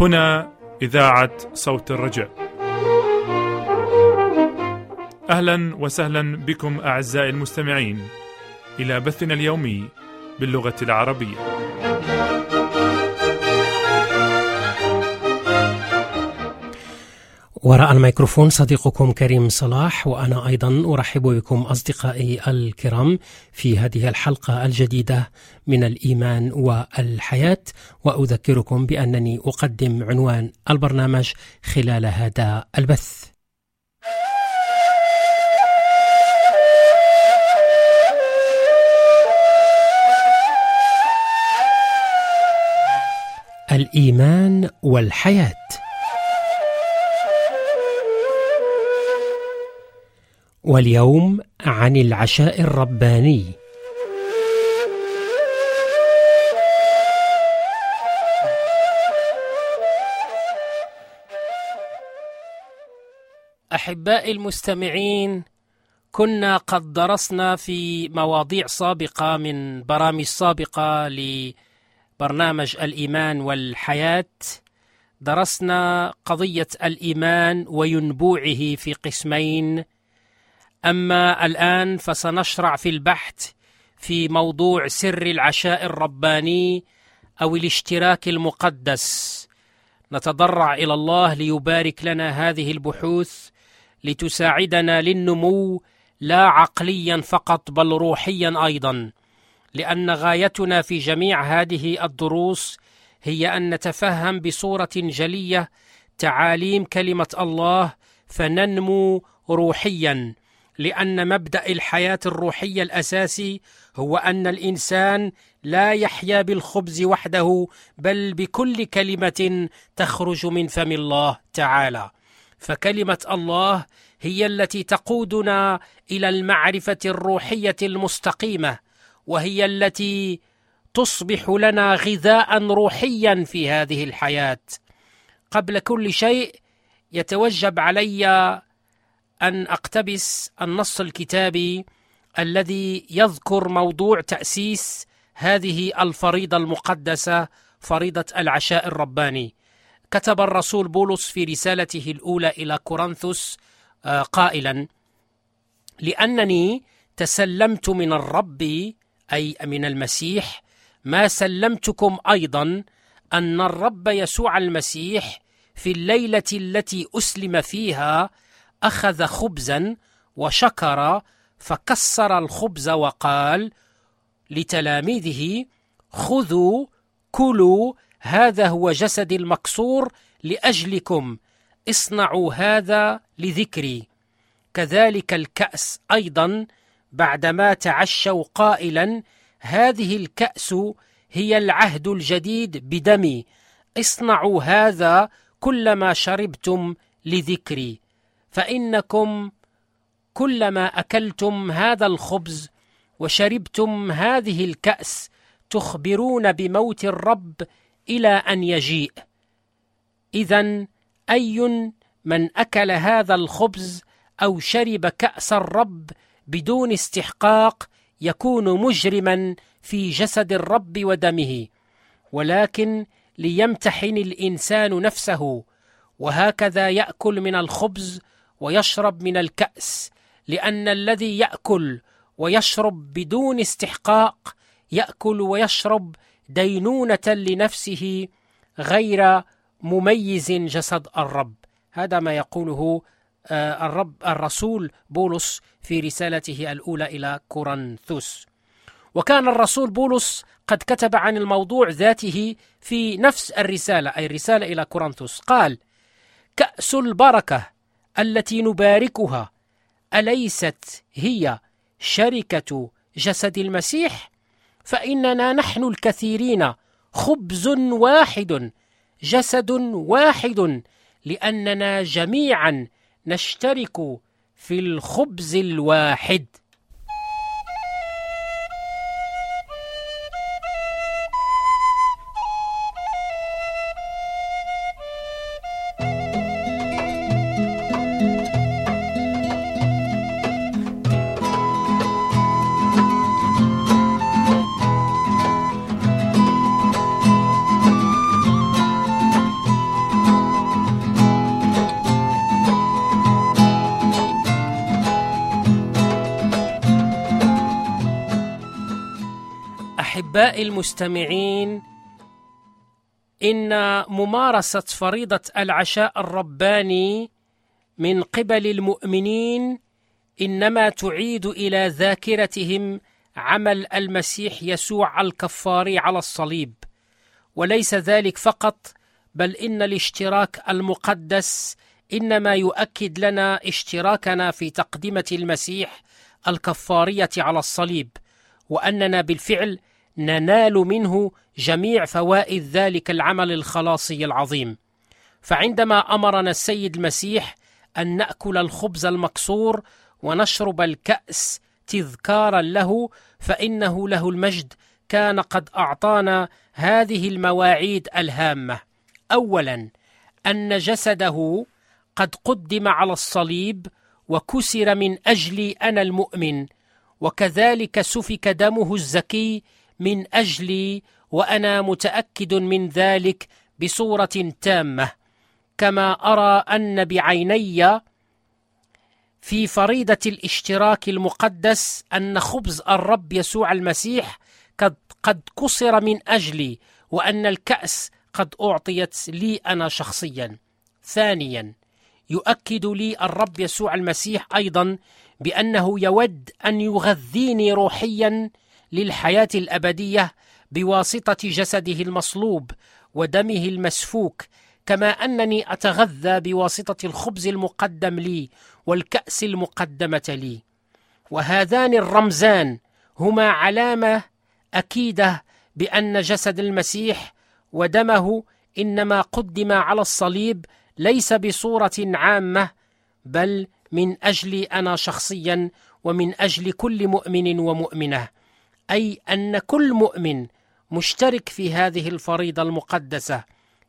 هنا إذاعة صوت الرجاء. أهلا وسهلا بكم أعزائي المستمعين إلى بثنا اليومي باللغة العربية. وراء الميكروفون صديقكم كريم صلاح وأنا أيضا أرحب بكم أصدقائي الكرام في هذه الحلقة الجديدة من الإيمان والحياة وأذكركم بأنني أقدم عنوان البرنامج خلال هذا البث. الإيمان والحياة واليوم عن العشاء الرباني. أحبائي المستمعين كنا قد درسنا في مواضيع سابقة من برامج سابقة لبرنامج الإيمان والحياة. درسنا قضية الإيمان وينبوعه في قسمين. أما الآن فسنشرع في البحث في موضوع سر العشاء الرباني أو الاشتراك المقدس. نتضرع إلى الله ليبارك لنا هذه البحوث لتساعدنا للنمو لا عقليا فقط بل روحيا أيضا لأن غايتنا في جميع هذه الدروس هي أن نتفهم بصورة جلية تعاليم كلمة الله فننمو روحيا. لأن مبدأ الحياة الروحية الأساسي هو أن الإنسان لا يحيا بالخبز وحده بل بكل كلمة تخرج من فم الله تعالى. فكلمة الله هي التي تقودنا إلى المعرفة الروحية المستقيمة وهي التي تصبح لنا غذاء روحيا في هذه الحياة. قبل كل شيء يتوجب علي أن أقتبس النص الكتابي الذي يذكر موضوع تأسيس هذه الفريضة المقدسة فريضة العشاء الرباني. كتب الرسول بولس في رسالته الأولى إلى كورنثوس قائلا لأنني تسلمت من الرب أي من المسيح ما سلمتكم أيضا أن الرب يسوع المسيح في الليلة التي أسلم فيها أخذ خبزا وشكر فكسر الخبز وقال لتلاميذه خذوا كلوا هذا هو جسدي المكسور لأجلكم اصنعوا هذا لذكري. كذلك الكأس أيضا بعدما تعشوا قائلا هذه الكأس هي العهد الجديد بدمي اصنعوا هذا كلما شربتم لذكري. فإنكم كلما أكلتم هذا الخبز وشربتم هذه الكأس تخبرون بموت الرب إلى أن يجيء. اذا أي من أكل هذا الخبز أو شرب كأس الرب بدون استحقاق يكون مجرما في جسد الرب ودمه ولكن ليمتحن الإنسان نفسه وهكذا يأكل من الخبز ويشرب من الكأس لأن الذي يأكل ويشرب بدون استحقاق يأكل ويشرب دينونة لنفسه غير مميز جسد الرب. هذا ما يقوله الرب الرسول بولس في رسالته الأولى إلى كورنثوس. وكان الرسول بولس قد كتب عن الموضوع ذاته في نفس الرسالة أي الرساله إلى كورنثوس. قال كأس البركة التي نباركها أليست هي شركة جسد المسيح؟ فإننا نحن الكثيرين خبز واحد جسد واحد لأننا جميعا نشترك في الخبز الواحد. احبائي المستمعين إن ممارسة فريضة العشاء الرباني من قبل المؤمنين إنما تعيد إلى ذاكرتهم عمل المسيح يسوع الكفار على الصليب. وليس ذلك فقط بل إن الاشتراك المقدس إنما يؤكد لنا اشتراكنا في تقدمه المسيح الكفارية على الصليب وأننا بالفعل ننال منه جميع فوائد ذلك العمل الخلاصي العظيم. فعندما أمرنا السيد المسيح أن نأكل الخبز المكسور ونشرب الكأس تذكارا له فإنه له المجد كان قد أعطانا هذه المواعيد الهامة. اولا أن جسده قد قدم على الصليب وكسر من اجلي أنا المؤمن وكذلك سفك دمه الزكي من أجلي وأنا متأكد من ذلك بصورة تامة كما أرى أن بعيني في فريضه الاشتراك المقدس أن خبز الرب يسوع المسيح قد قد كسر من أجلي وأن الكأس قد أعطيت لي أنا شخصيا. ثانيا يؤكد لي الرب يسوع المسيح أيضا بأنه يود أن يغذيني روحيا للحياة الأبدية بواسطة جسده المصلوب ودمه المسفوك كما أنني أتغذى بواسطة الخبز المقدم لي والكأس المقدمة لي. وهذان الرمزان هما علامة أكيدة بأن جسد المسيح ودمه إنما قدم على الصليب ليس بصورة عامة بل من اجلي أنا شخصيا ومن أجل كل مؤمن ومؤمنة. أي أن كل مؤمن مشترك في هذه الفريضة المقدسة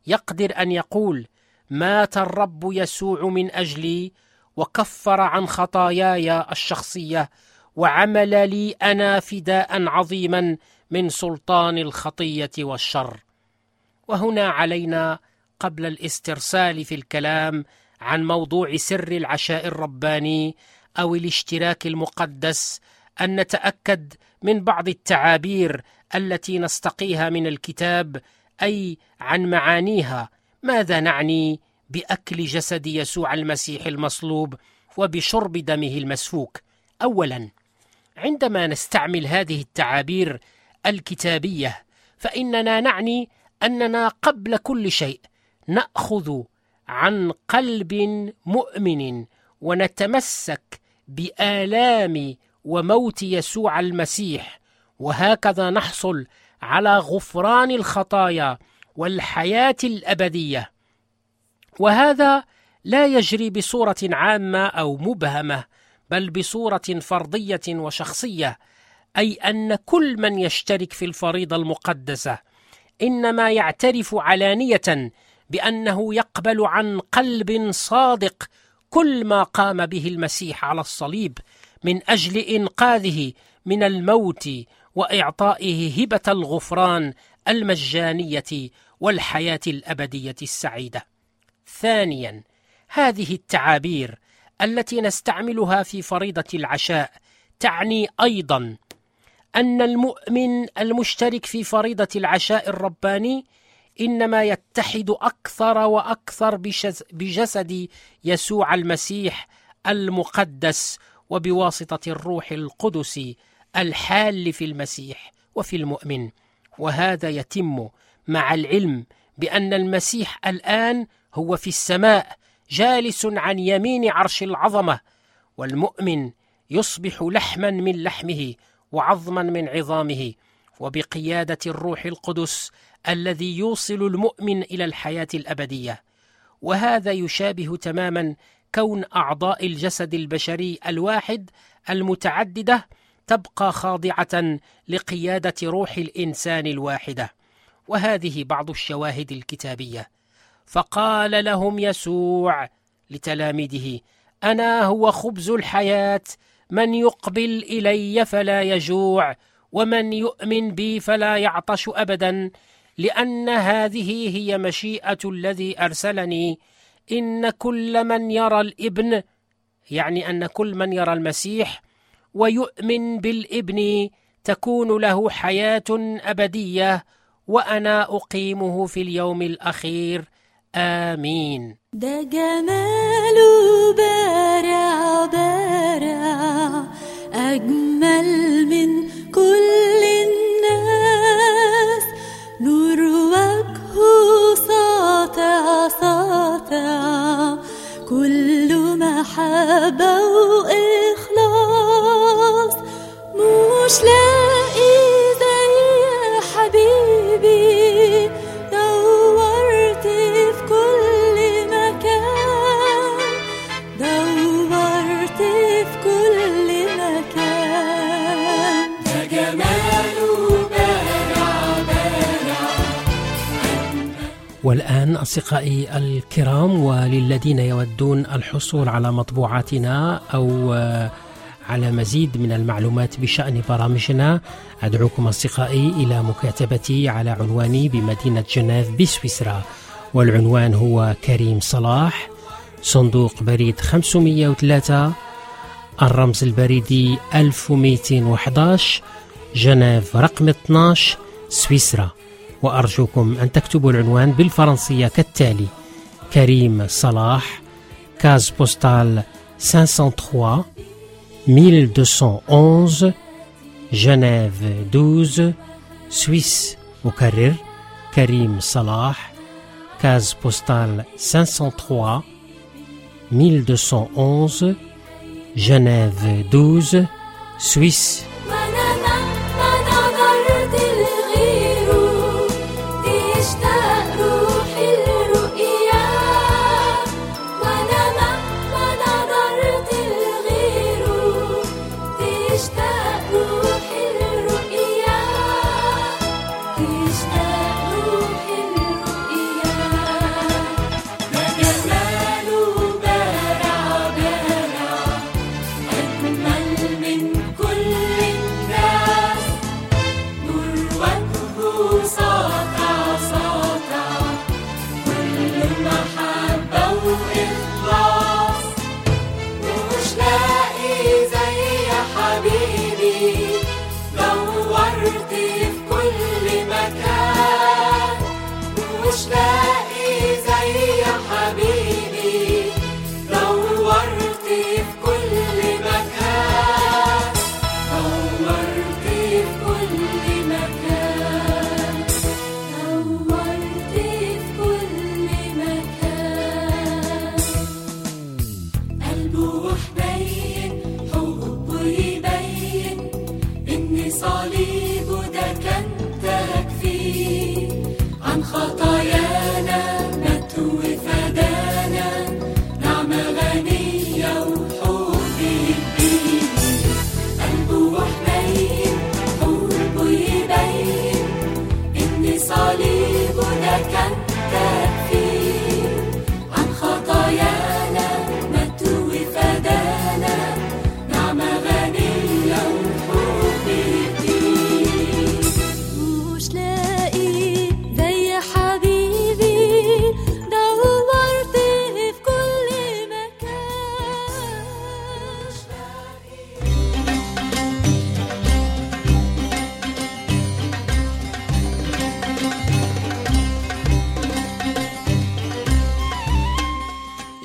يقدر أن يقول مات الرب يسوع من أجلي وكفر عن خطاياي الشخصية وعمل لي أنا فداء عظيما من سلطان الخطية والشر. وهنا علينا قبل الاسترسال في الكلام عن موضوع سر العشاء الرباني أو الاشتراك المقدس أن نتأكد من بعض التعابير التي نستقيها من الكتاب أي عن معانيها. ماذا نعني بأكل جسد يسوع المسيح المصلوب وبشرب دمه المسفوك؟ اولا عندما نستعمل هذه التعابير الكتابية فإننا نعني أننا قبل كل شيء نأخذ عن قلب مؤمن ونتمسك بآلام وموت يسوع المسيح وهكذا نحصل على غفران الخطايا والحياة الأبدية. وهذا لا يجري بصورة عامة أو مبهمة بل بصورة فرضيه وشخصية أي أن كل من يشترك في الفريضة المقدسة إنما يعترف علانية بأنه يقبل عن قلب صادق كل ما قام به المسيح على الصليب من أجل إنقاذه من الموت وإعطائه هبة الغفران المجانية والحياة الأبدية السعيدة. ثانيا هذه التعابير التي نستعملها في فريضة العشاء تعني أيضا أن المؤمن المشترك في فريضة العشاء الرباني إنما يتحد أكثر وأكثر بجسد يسوع المسيح المقدس وبواسطة الروح القدس الحال في المسيح وفي المؤمن. وهذا يتم مع العلم بأن المسيح الآن هو في السماء جالس عن يمين عرش العظمة والمؤمن يصبح لحما من لحمه وعظما من عظامه. وبقيادة الروح القدس الذي يوصل المؤمن إلى الحياة الأبدية. وهذا يشابه تماما كون أعضاء الجسد البشري الواحد المتعددة تبقى خاضعة لقيادة روح الإنسان الواحدة. وهذه بعض الشواهد الكتابية. فقال لهم يسوع لتلاميذه أنا هو خبز الحياة من يقبل إلي فلا يجوع ومن يؤمن بي فلا يعطش ابدا لأن هذه هي مشيئة الذي أرسلني إن كل من يرى الإبن يعني أن كل من يرى المسيح ويؤمن بالإبن تكون له حياة أبدية وأنا أقيمه في اليوم الأخير. آمين. ده جماله بارع بارع أجمل من ساطع كل محبة وإخلاص. مش لاقي والآن أصدقائي الكرام وللذين يودون الحصول على مطبوعاتنا أو آه، على مزيد من المعلومات بشأن برامجنا أدعوكم أصدقائي إلى مكاتبتي على عنواني بمدينة جنيف بسويسرا. والعنوان هو كريم صلاح صندوق بريد 503 الرمز البريدي 1211 جنيف رقم 12 سويسرا. وأرجوكم أن تكتبوا العنوان بالفرنسية كالتالي كريم صلاح case postale 503 1211 جنيف 12 Suisse مكرر كريم صلاح case postale 503 1211 جنيف 12 سويس Corpo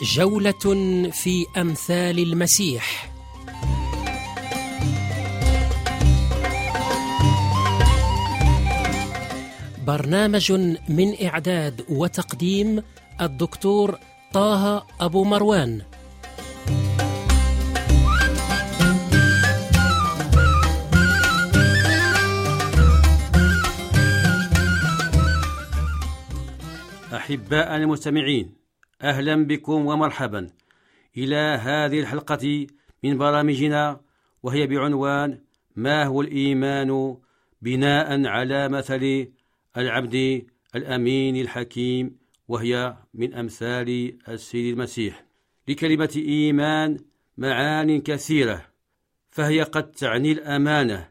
جولة في أمثال المسيح. برنامج من إعداد وتقديم الدكتور طه أبو مروان. أحباء المستمعين أهلا بكم ومرحبا. إلى هذه الحلقة من برامجنا وهي بعنوان ما هو الإيمان بناء على مثل العبد الأمين الحكيم وهي من أمثال السيد المسيح. لكلمة إيمان معان كثيرة فهي قد تعني الأمانة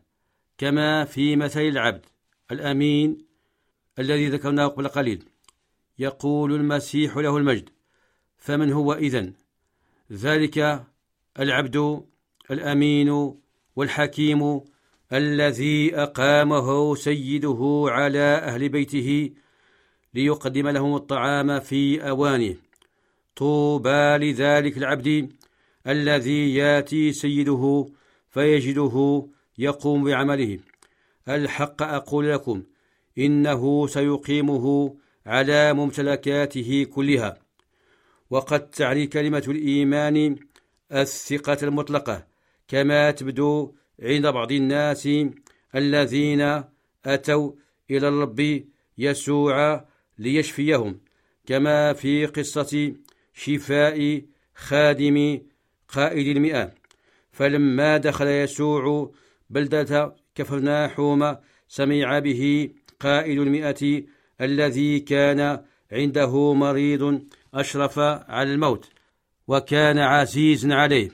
كما في مثل العبد الأمين الذي ذكرناه قبل قليل. يقول المسيح له المجد فمن هو إذن؟ ذلك العبد الأمين والحكيم الذي أقامه سيده على أهل بيته ليقدم لهم الطعام في أوانه. طوبى لذلك العبد الذي ياتي سيده فيجده يقوم بعمله. الحق أقول لكم إنه سيقيمه على ممتلكاته كلها. وقد تعني كلمة الإيمان الثقة المطلقة كما تبدو عند بعض الناس الذين أتوا إلى الرب يسوع ليشفيهم كما في قصة شفاء خادم قائد المئة. فلما دخل يسوع بلدة كفرناحوم سمع به قائد المئة الذي كان عنده مريض أشرف على الموت وكان عزيزا عليه.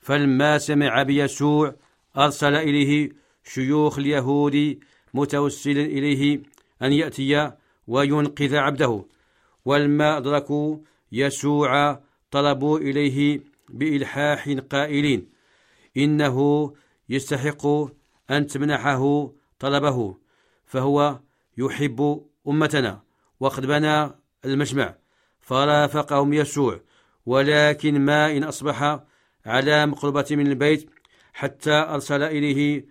فلما سمع بيسوع أرسل إليه شيوخ اليهود متوسلا إليه أن يأتي وينقذ عبده. ولما أدركوا يسوع طلبوا إليه بإلحاح قائلين إنه يستحق أن تمنحه طلبه فهو يحب أمتنا وقد بنى المجمع. فرافقهم يسوع ولكن ما إن أصبح على مقربة من البيت حتى أرسل إليه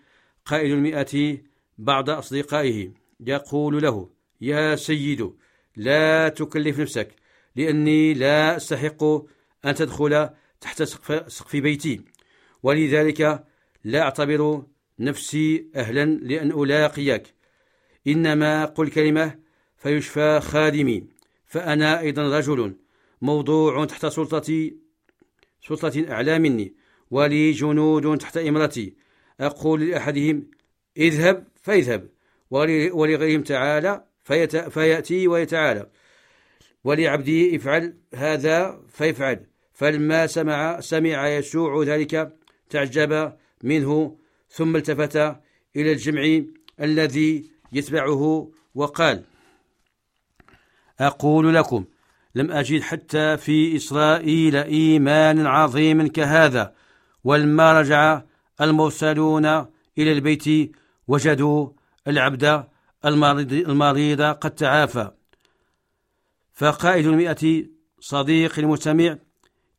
قائد المئة بعض أصدقائه. يقول له يا سيد لا تكلف نفسك لأني لا أستحق أن تدخل تحت سقف بيتي ولذلك لا أعتبر نفسي أهلا لأن ألاقيك. إنما قل كلمة فيشفى خادمي. فأنا أيضا رجل موضوع تحت سلطتي سلطة أعلى مني ولي جنود تحت إمرتي. أقول لأحدهم اذهب فيذهب ولغيرهم تعالى فيأتي ويتعالى. ولعبدي افعل هذا فيفعل. فلما سمع سمع يسوع ذلك تعجب منه ثم التفت إلى الجمع الذي يتبعه وقال أقول لكم لم أجد حتى في إسرائيل إيمان عظيم كهذا ولما رجع المرسلون إلى البيت وجدوا العبد المريض, المريض قد تعافى. فقائد المئة صديق المستمع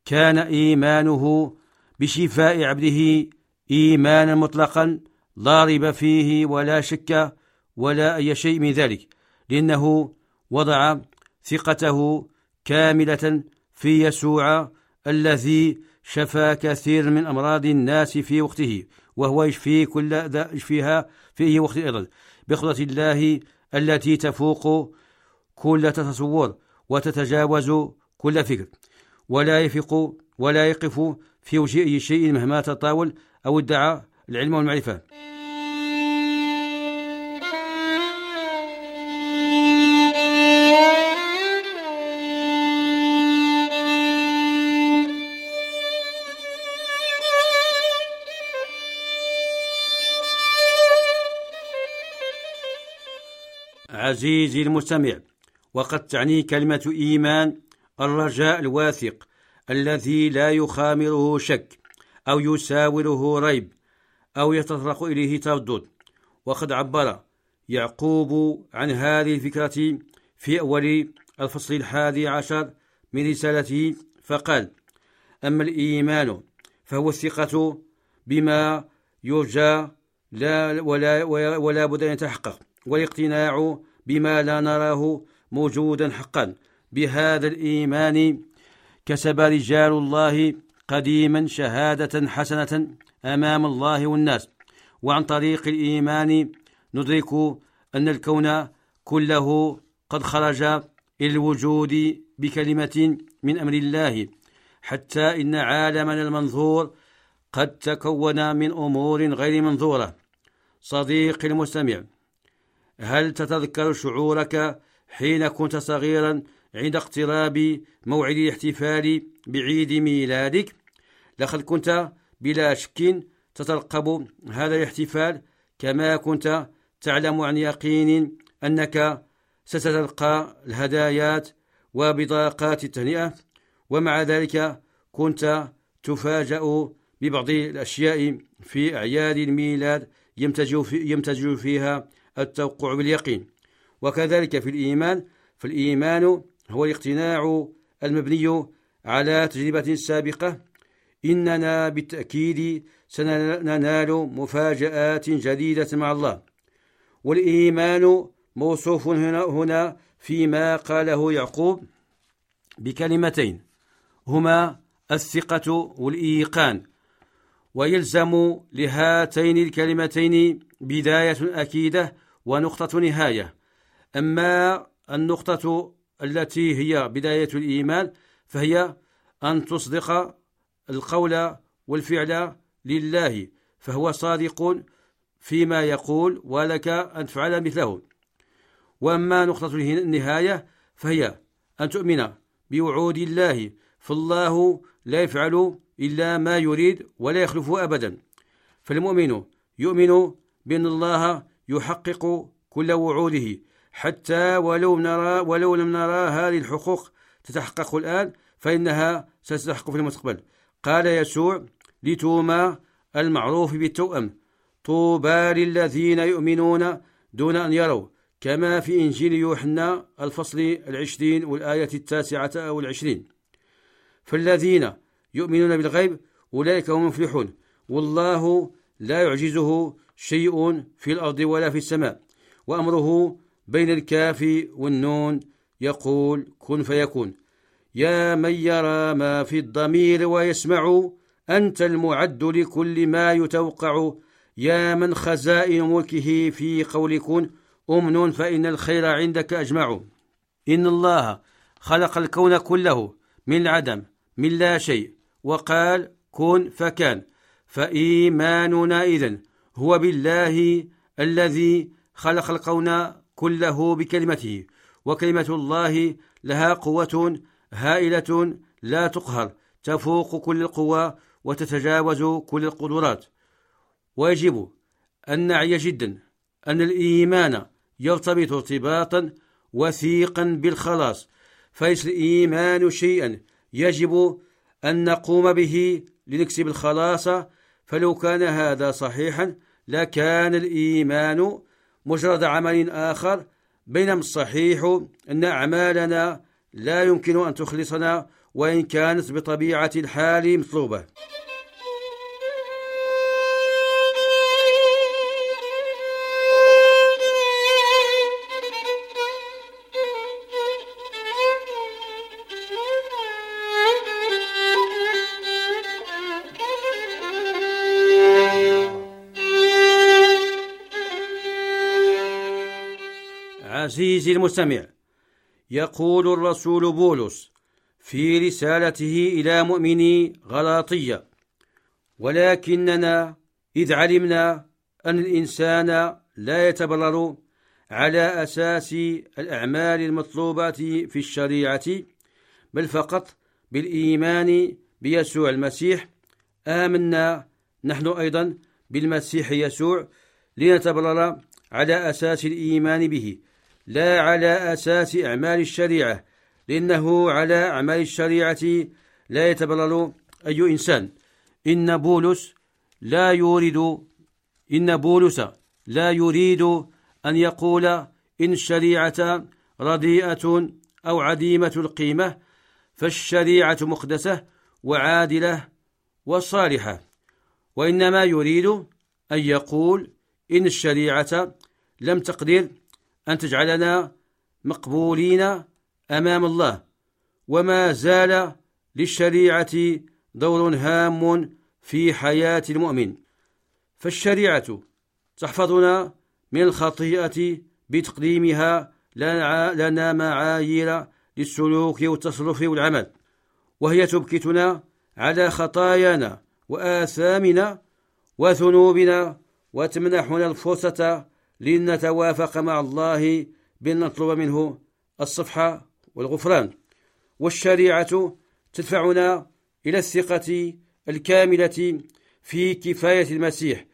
كان إيمانه بشفاء عبده إيمانا مطلقا لا ريب فيه ولا شك ولا أي شيء من ذلك لأنه وضع ثقته كاملة في يسوع الذي شفى كثير من أمراض الناس في وقته وهو يشفي كل يشفيها في أي وقت أيضا. بقدرة الله التي تفوق كل تصور وتتجاوز كل فكر. ولا يفق ولا يقف في وجه أي شيء مهما تطاول أو ادعى العلم والمعرفة. عزيزي المستمع. وقد تعني كلمة إيمان الرجاء الواثق الذي لا يخامره شك أو يساوره ريب أو يتطرق إليه تردد. وقد عبر يعقوب عن هذه الفكرة في أول الفصل الحادي عشر من رسالته فقال أما الإيمان فهو الثقة بما يرجى لا ولا, ولا بد أن يتحقق والاقتناع بما لا نراه موجودا حقا. بهذا الإيمان كسب رجال الله قديما شهادة حسنة أمام الله والناس. وعن طريق الإيمان ندرك أن الكون كله قد خرج إلى الوجود بكلمة من أمر الله. حتى إن عالمنا المنظور قد تكون من أمور غير منظورة. صديقي المستمع هل تتذكر شعورك حين كنت صغيرا عند اقتراب موعد الاحتفال بعيد ميلادك؟ لقد كنت بلا شك تترقب هذا الاحتفال كما كنت تعلم عن يقين أنك ستتلقى الهدايات وبطاقات التهنئة ومع ذلك كنت تفاجأ ببعض الأشياء في أعياد الميلاد يمتج, في يمتج فيها التوقع باليقين. وكذلك في الإيمان فالإيمان هو الاقتناع المبني على تجربة سابقة. إننا بالتأكيد سننال مفاجآت جديدة مع الله. والإيمان موصوف هنا, هنا فيما قاله يعقوب بكلمتين. هما الثقة والإيقان. ويلزم لهاتين الكلمتين بداية أكيدة ونقطة نهاية. أما النقطة التي هي بداية الإيمان فهي أن تصدق القول والفعل لله فهو صادق فيما يقول ولك أن تفعل مثله. وأما نقطة النهاية فهي أن تؤمن بوعود الله فالله لا يفعل إلا ما يريد ولا يخلف أبدا. فالمؤمن يؤمن بأن الله يحقق كل وعوده. حتى ولو نرى ولو لم نرى هذه الحقوق تتحقق الآن فإنها ستتحقق في المستقبل. قال يسوع لتوما المعروف بالتوأم. طوبى للذين يؤمنون دون أن يروا كما في إنجيل يوحنا الفصل العشرين والآية التاسعة أو العشرين فالذين يؤمنون بالغيب أولئك هم المفلحون. والله لا يعجزه شيء في الأرض ولا في السماء. وأمره بين الكاف والنون يقول كن فيكون. يا من يرى ما في الضمير ويسمع أنت المعد لكل ما يتوقع. يا من خزائن ملكه في قول كن. أمن فإن الخير عندك أجمع. إن الله خلق الكون كله من العدم من لا شيء. وقال كن فكان. فإيماننا إذن هو بالله الذي خلق الكون كله بكلمته وكلمة الله لها قوة هائلة لا تقهر تفوق كل القوى وتتجاوز كل القدرات. ويجب أن نعي جدا أن الإيمان يرتبط ارتباطا وثيقا بالخلاص فليس الإيمان شيئا يجب أن نقوم به لنكسب الخلاص فلو كان هذا صحيحا لكان الإيمان مجرد عمل آخر بينما الصحيح أن أعمالنا لا يمكن أن تخلصنا وإن كانت بطبيعة الحال مطلوبة. عزيزي المستمع. يقول الرسول بولس في رسالته إلى مؤمني غلاطية ولكننا إذ علمنا أن الإنسان لا يتبرر على أساس الأعمال المطلوبة في الشريعة بل فقط بالإيمان بيسوع المسيح. آمنا نحن أيضا بالمسيح يسوع لنتبرر على أساس الإيمان به لا على أساس أعمال الشريعة لأنه على أعمال الشريعة لا يتبرر أي إنسان. إن بولس لا يريد إن بولس لا يريد أن يقول إن الشريعة رديئة أو عديمة القيمة فالشريعة مقدسة وعادلة وصالحة. وإنما يريد أن يقول إن الشريعة لم تقدر أن تجعلنا مقبولين أمام الله. وما زال للشريعة دور هام في حياة المؤمن. فالشريعة تحفظنا من الخطيئة بتقديمها لنا معايير للسلوك والتصرف والعمل. وهي تبكتنا على خطايانا وآثامنا وذنوبنا وتمنحنا الفرصة لنتوافق مع الله بأن نطلب منه الصفحة والغفران. والشريعة تدفعنا إلى الثقة الكاملة في كفاية المسيح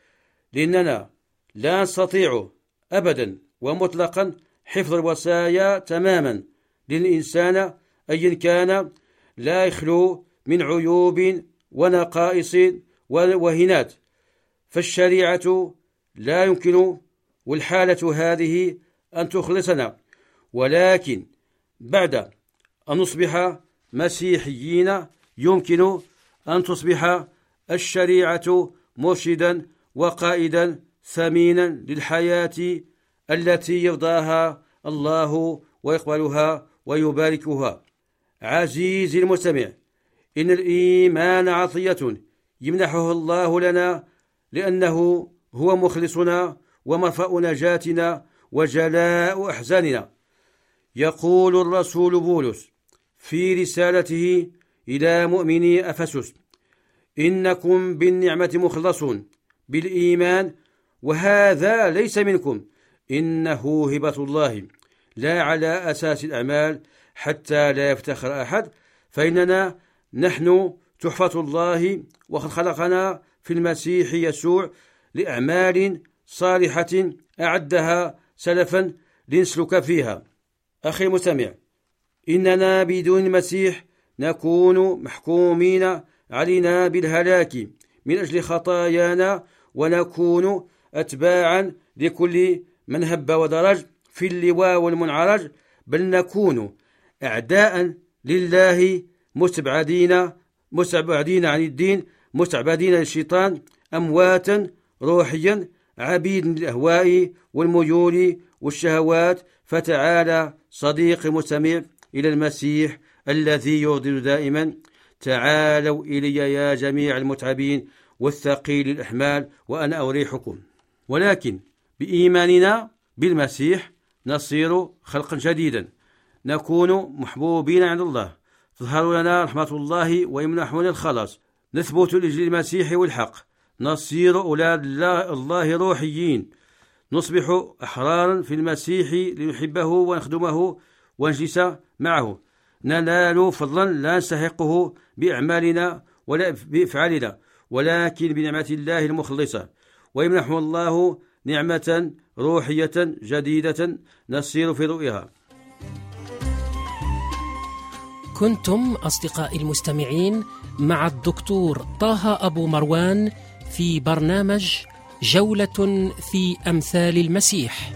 لأننا لا نستطيع أبدا ومطلقا حفظ الوصايا تماما للإنسان أيا كان لا يخلو من عيوب ونقائص وهنات. فالشريعة لا يمكن والحالة هذه أن تخلصنا. ولكن بعد أن نصبح مسيحيين يمكن أن تصبح الشريعة مرشدا وقائدا ثمينا للحياة التي يرضاها الله ويقبلها ويباركها. عزيزي المستمع إن الإيمان عطية يمنحه الله لنا لأنه هو مخلصنا ومرفأ نجاتنا وجلاء أحزاننا. يقول الرسول بولس في رسالته إلى مؤمني أفسس إنكم بالنعمة مخلصون بالإيمان وهذا ليس منكم. إنه هبة الله لا على أساس الأعمال حتى لا يفتخر أحد. فإننا نحن تحفة الله وقد خلقنا في المسيح يسوع لأعمال صالحة أعدها سلفا لنسلك فيها. أخي المستمع إننا بدون المسيح نكون محكومين علينا بالهلاك من أجل خطايانا ونكون أتباعا لكل من هب ودرج في اللواء والمنعرج بل نكون أعداء لله مستبعدين مستبعدين عن الدين مستعبدين للشيطان أمواتا روحيا عبيد للأهواء والميول والشهوات فتعالى صديق المستمع إلى المسيح الذي يردد دائما. تعالوا إلي يا جميع المتعبين والثقيل الأحمال وأنا أريحكم. ولكن بإيماننا بالمسيح نصير خلقا جديدا. نكون محبوبين عند الله. تظهر لنا رحمة الله ويمنحنا الخلاص. نثبت لأجل المسيح والحق. نصير أولاد الله روحيين. نصبح أحرارا في المسيح لنحبه ونخدمه ونجلس معه. ننال فضلا لا نستحقه بأعمالنا ولا بأفعالنا ولكن بنعمة الله المخلصة. ويمنح الله نعمة روحية جديدة نسير في ضوئها كنتم أصدقائي المستمعين مع الدكتور طه أبو مروان في برنامج جولة في أمثال المسيح.